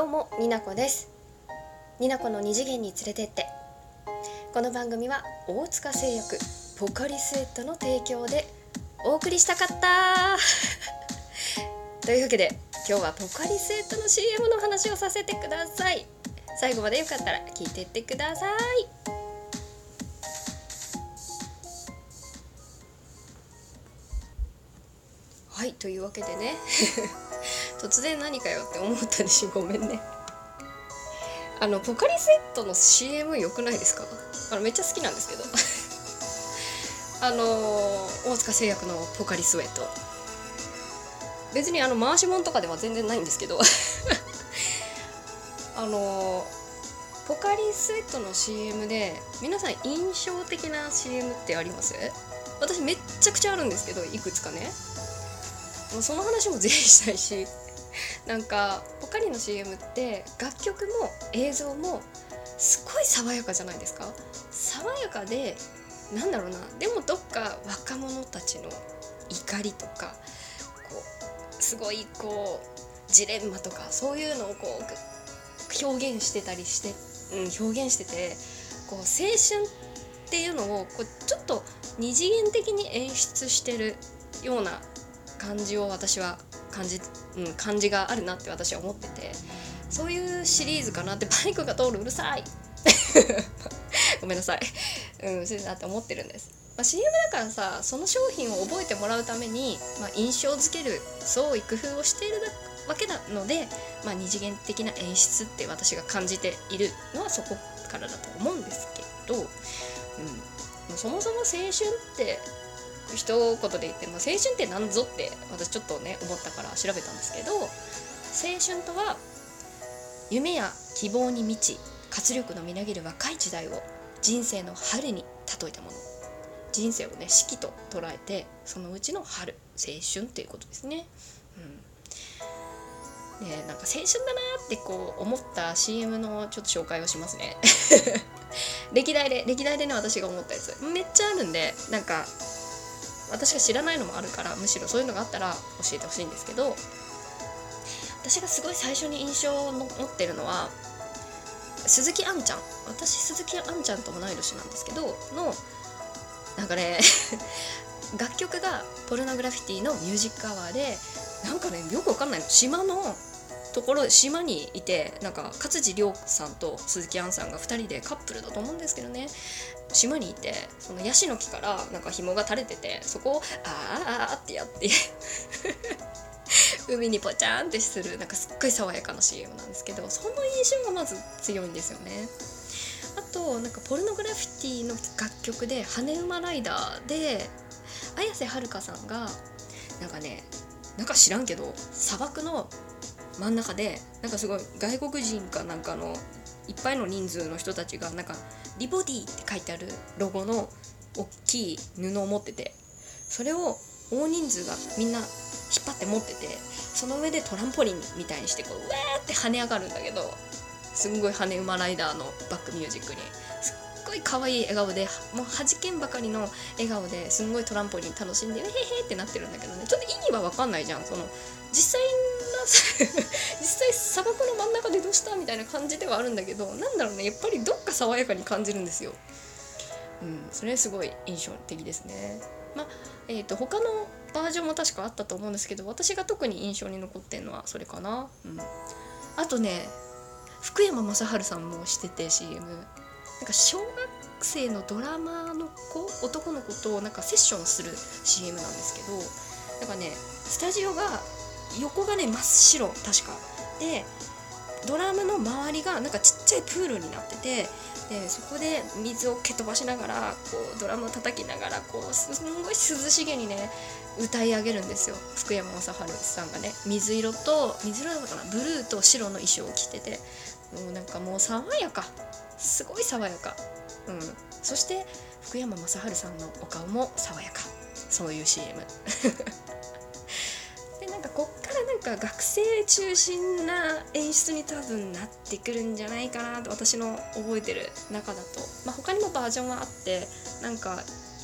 どうもになこです。になこの二次元に連れてって。この番組は大塚製薬ポカリスエットの提供でお送りしたかった。というわけで今日はポカリスエットの CM の話をさせてください。最後までよかったら聞いてってください。はいというわけでね。突然何かよって思ったでしょごめんね。あのポカリスエットの CM 良くないですか？あのめっちゃ好きなんですけど。あの大塚製薬のポカリスエット。別にあの回し物とかでは全然ないんですけど。あのポカリスエットの CM で皆さん印象的な CM ってあります？私めっちゃくちゃあるんですけどいくつかね。その話もぜひしたいし。なんかポカリの CM って楽曲も映像もすごい爽やかじゃないですか？爽やかでなんだろうな？でもどっか若者たちの怒りとかこうすごいこうジレンマとかそういうのをこう表現してたりして、うん、表現しててこう青春っていうのをこうちょっと二次元的に演出してるような感じを私は感じ,、うん、感じがあるなって私は思っててそういうシリーズかなってバイクが通るうるさい。ごめんなさい、うん、そうだって思ってるんです、まあ、CM だからさその商品を覚えてもらうために、まあ、印象づける創意工夫をしているわけなので、まあ、二次元的な演出って私が感じているのはそこからだと思うんですけど、うん、そもそも青春って一言で言って、まあ、青春って何ぞって私ちょっとね思ったから調べたんですけど青春とは夢や希望に満ち活力のみなぎる若い時代を人生の春に例えたもの人生をね四季と捉えてそのうちの春青春っていうことですね。うん、でなんか青春だなってこう思った CM のちょっと紹介をしますね。歴代で歴代でね私が思ったやつめっちゃあるんでなんか私が知らないのもあるからむしろそういうのがあったら教えてほしいんですけど私がすごい最初に印象を持ってるのは鈴木杏ちゃん。私鈴木杏ちゃんと同い年なんですけどのなんかね 楽曲がポルノグラフィティのミュージックアワーでなんかねよくわかんないの。島のところ島にいてなんか勝地涼さんと鈴木杏さんが2人でカップルだと思うんですけどね。島にいてそのヤシの木からなんか紐が垂れててそこをあーあーってやって 海にポチャンってするなんかすっごい爽やかな CM なんですけどその印象がまず強いんですよね。あとなんかポルノグラフィティの楽曲で「羽馬ライダー」で綾瀬はるかさんがなんかねなんか知らんけど砂漠の真ん中でなんかすごい外国人かなんかのいっぱいの人数の人たちがなんかリボディって書いてあるロゴの大きい布を持っててそれを大人数がみんな引っ張って持っててその上でトランポリンみたいにしてこううわーって跳ね上がるんだけどすんごい羽馬ライダーのバックミュージックにすっごい可愛い笑顔でもう弾けんばかりの笑顔ですんごいトランポリン楽しんでウェヘヘってなってるんだけどね。ちょっと意味は分かんないじゃん。その実際実際砂漠の真ん中でどうした？みたいな感じではあるんだけどなんだろうねやっぱりどっか爽やかに感じるんですよ。うん、それすごい印象的ですね。まあえーと、他のバージョンも確かあったと思うんですけど私が特に印象に残ってるのはそれかな。うん、あとね福山雅治さんもしてて CM なんか小学生のドラマの子男の子となんかセッションする CM なんですけどなんかねスタジオが横がね真っ白確かでドラムの周りがなんかちっちゃいプールになっててでそこで水を蹴飛ばしながらこうドラムを叩きながらこうすんごい涼しげにね歌い上げるんですよ。福山雅治さんがね。水色と水色だったかな？ブルーと白の衣装を着てて。もうなんかもう爽やか。すごい爽やか、うん、そして福山雅治さんのお顔も爽やか。そういう CM なんか学生中心な演出に多分なってくるんじゃないかなと私の覚えてる中だと、まあ、他にもバージョンはあってなんか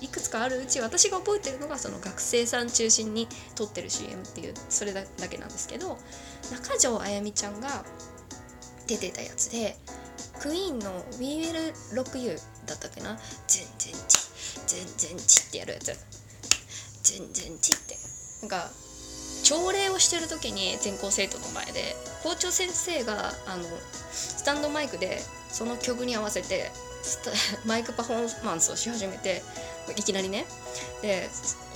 いくつかあるうち私が覚えてるのがその学生さん中心に撮ってる CM っていうそれだけなんですけど中条あやみちゃんが出てたやつでクイーンの「We Will Rock You」だったっけな「全然ち全然ち」ってやるやつ。全然ちって。なんか朝礼をしてる時に全校生徒の前で校長先生があのスタンドマイクでその曲に合わせて マイクパフォーマンスをし始めていきなりね。で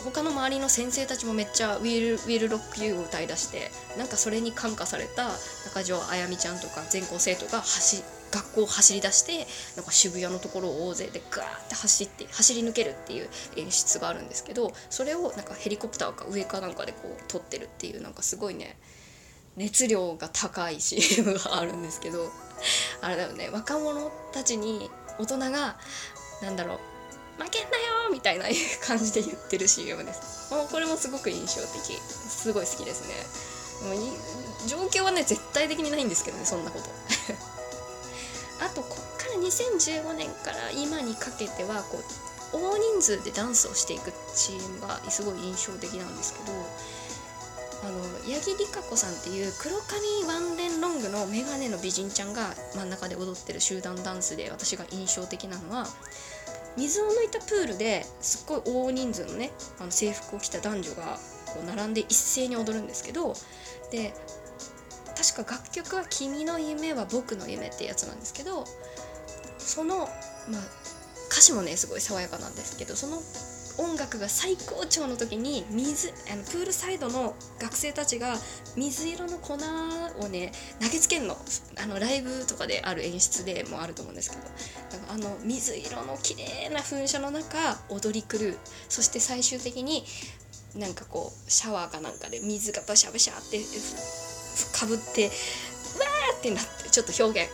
他の周りの先生たちもめっちゃ「ウィル・ウィル・ロック・ユー」を歌いだしてなんかそれに感化された中条あやみちゃんとか全校生徒が走って学校を走り出してなんか渋谷のところを大勢でガーって走って走り抜けるっていう演出があるんですけどそれをなんかヘリコプターか上かなんかでこう撮ってるっていうなんかすごいね熱量が高い CM があるんですけどあれだよね若者たちに大人がなんだろう負けんなよみたいな感じで言ってる CM です。もうこれもすごく印象的。すごい好きですね。もう状況はね絶対的にないんですけどねそんなこと。2015年から今にかけてはこう大人数でダンスをしていく CM がすごい印象的なんですけどあの八木里香子さんっていう黒髪ワンレンロングのメガネの美人ちゃんが真ん中で踊ってる集団ダンスで私が印象的なのは水を抜いたプールですっごい大人数のねあの制服を着た男女がこう並んで一斉に踊るんですけどで確か楽曲は「君の夢は僕の夢」ってやつなんですけどその、まあ、歌詞もねすごい爽やかなんですけどその音楽が最高潮の時に水あのプールサイドの学生たちが水色の粉をね投げつけるの。あのライブとかである演出でもあると思うんですけど。あの水色の綺麗な噴射の中踊り狂う。そして最終的になんかこうシャワーかなんかで水がバシャバシャってかぶってわーってなってちょっと表現。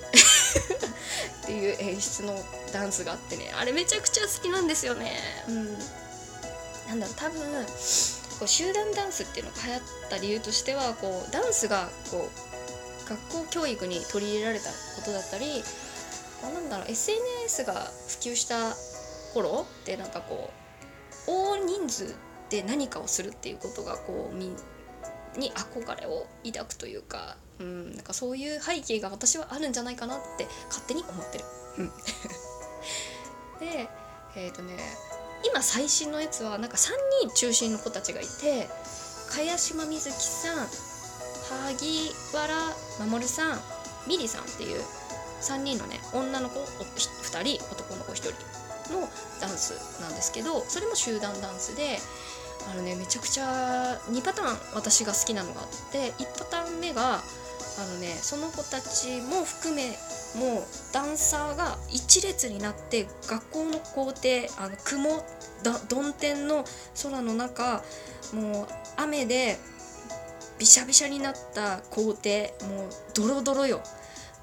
っていう演出のダンスがあってねあれめちゃくちゃ好きなんですよね。うん。なんだろう多分こう集団ダンスっていうのが流行った理由としてはこうダンスがこう学校教育に取り入れられたことだったりなんだろう SNS が普及した頃ってなんかこう大人数で何かをするっていうことがこうみに憧れを抱くというか,、うん、なんかそういう背景が私はあるんじゃないかなって勝手に思ってる。でえっ、ー、とね今最新のやつはなんか3人中心の子たちがいて茅島みずきさん萩原守さんミリさんっていう3人のね女の子2人男の子1人のダンスなんですけどそれも集団ダンスであのねめちゃくちゃ2パターン私が好きなのがあって1パターン目があのねその子たちも含めもうダンサーが一列になって学校の校庭あの雲だ曇天の空の中もう雨でびしゃびしゃになった校庭もうドロドロよ。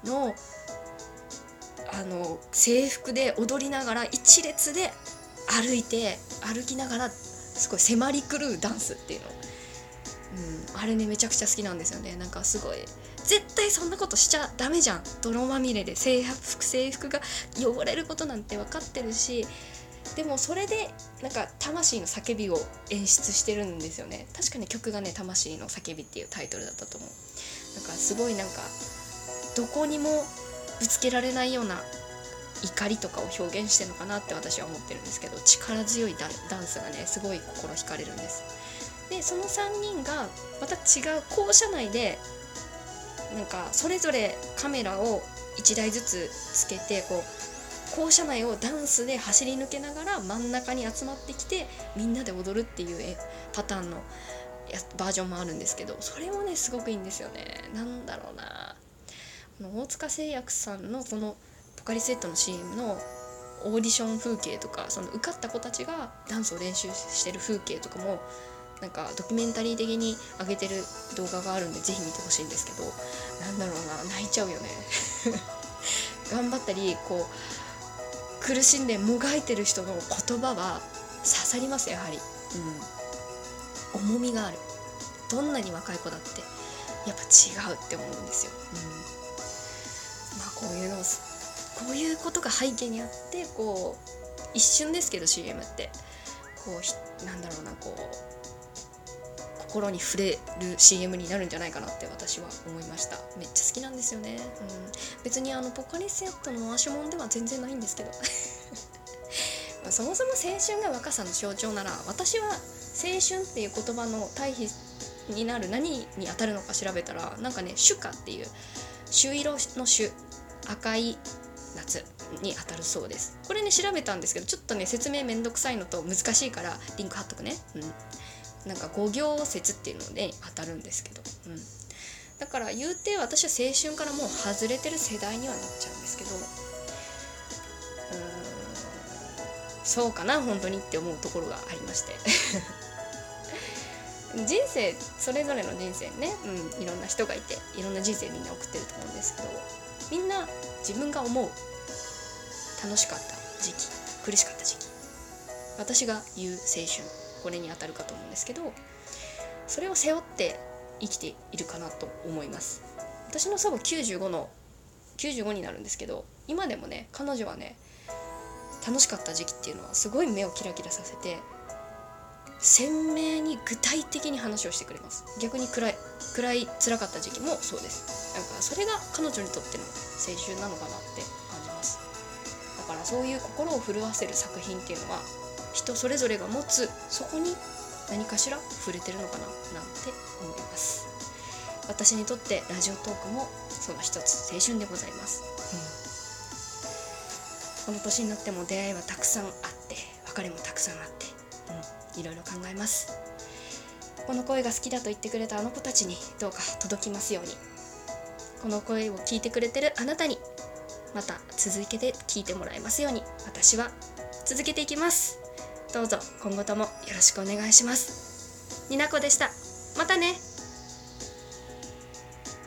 のあの制服で踊りながら一列で歩いて歩きながらすごい迫り狂うダンスっていうの、うん、あれねめちゃくちゃ好きなんですよね。なんかすごい絶対そんなことしちゃダメじゃん。泥まみれで制服制服が汚れることなんて分かってるしでもそれでなんか魂の叫びを演出してるんですよね。確かに曲がね「魂の叫び」っていうタイトルだったと思う。なんかすごいなんかどこにもぶつけられないような怒りとかを表現してるのかなって私は思ってるんですけど力強いダンスがねすごい心惹かれるんです。でその3人がまた違う校舎内でなんかそれぞれカメラを1台ずつつけてこう校舎内をダンスで走り抜けながら真ん中に集まってきてみんなで踊るっていうパターンのバージョンもあるんですけどそれもねすごくいいんですよね。なんだろうな大塚製薬さんのこのポカリスエットの CM のオーディション風景とかその受かった子たちがダンスを練習してる風景とかもなんかドキュメンタリー的に上げてる動画があるんでぜひ見てほしいんですけどなんだろうな泣いちゃうよね。頑張ったりこう苦しんでもがいてる人の言葉は刺さりますやはり、うん、重みがある。どんなに若い子だってやっぱ違うって思うんですよ、うん、まあこういうのこういうことが背景にあってこう一瞬ですけど CM って。こうなんだろうなこう心に触れる CM になるんじゃないかなって私は思いました。めっちゃ好きなんですよね、うん、別にあのポカリスエットの回し物では全然ないんですけど。そもそも青春が若さの象徴なら私は青春っていう言葉の対比になる何に当たるのか調べたらなんかね朱夏っていう朱色の朱赤い夏に当たるそうです。これね調べたんですけどちょっとね説明めんどくさいのと難しいからリンク貼っとくね。うん。なんか五行説っていうので当たるんですけど。うん。だから言うて私は青春からもう外れてる世代にはなっちゃうんですけど。うん。そうかな本当にって思うところがありまして。人生それぞれの人生ね、うん、いろんな人がいていろんな人生みんな送ってると思うんですけど。みんな自分が思う楽しかった時期苦しかった時期。私が言う青春。これにあたるかと思うんですけどそれを背負って生きているかなと思います。私の祖母95の95になるんですけど今でもね彼女はね楽しかった時期っていうのはすごい目をキラキラさせて鮮明に具体的に話をしてくれます。逆に暗い暗い辛かった時期もそうです。なんかそれが彼女にとっての青春なのかなって感じます。だからそういう心を震わせる作品っていうのは人それぞれが持つそこに何かしら触れてるのかななんて思います。私にとってラジオトークもその一つ青春でございます、うん、この年になっても出会いはたくさんあって別れもたくさんあって、うん、いろいろ考えます。この声が好きだと言ってくれたあの子たちにどうか届きますように。この声を聞いてくれてるあなたにまた続けて聞いてもらえますように私は続けていきますどうぞ今後ともよろしくお願いします。になこでした。またね。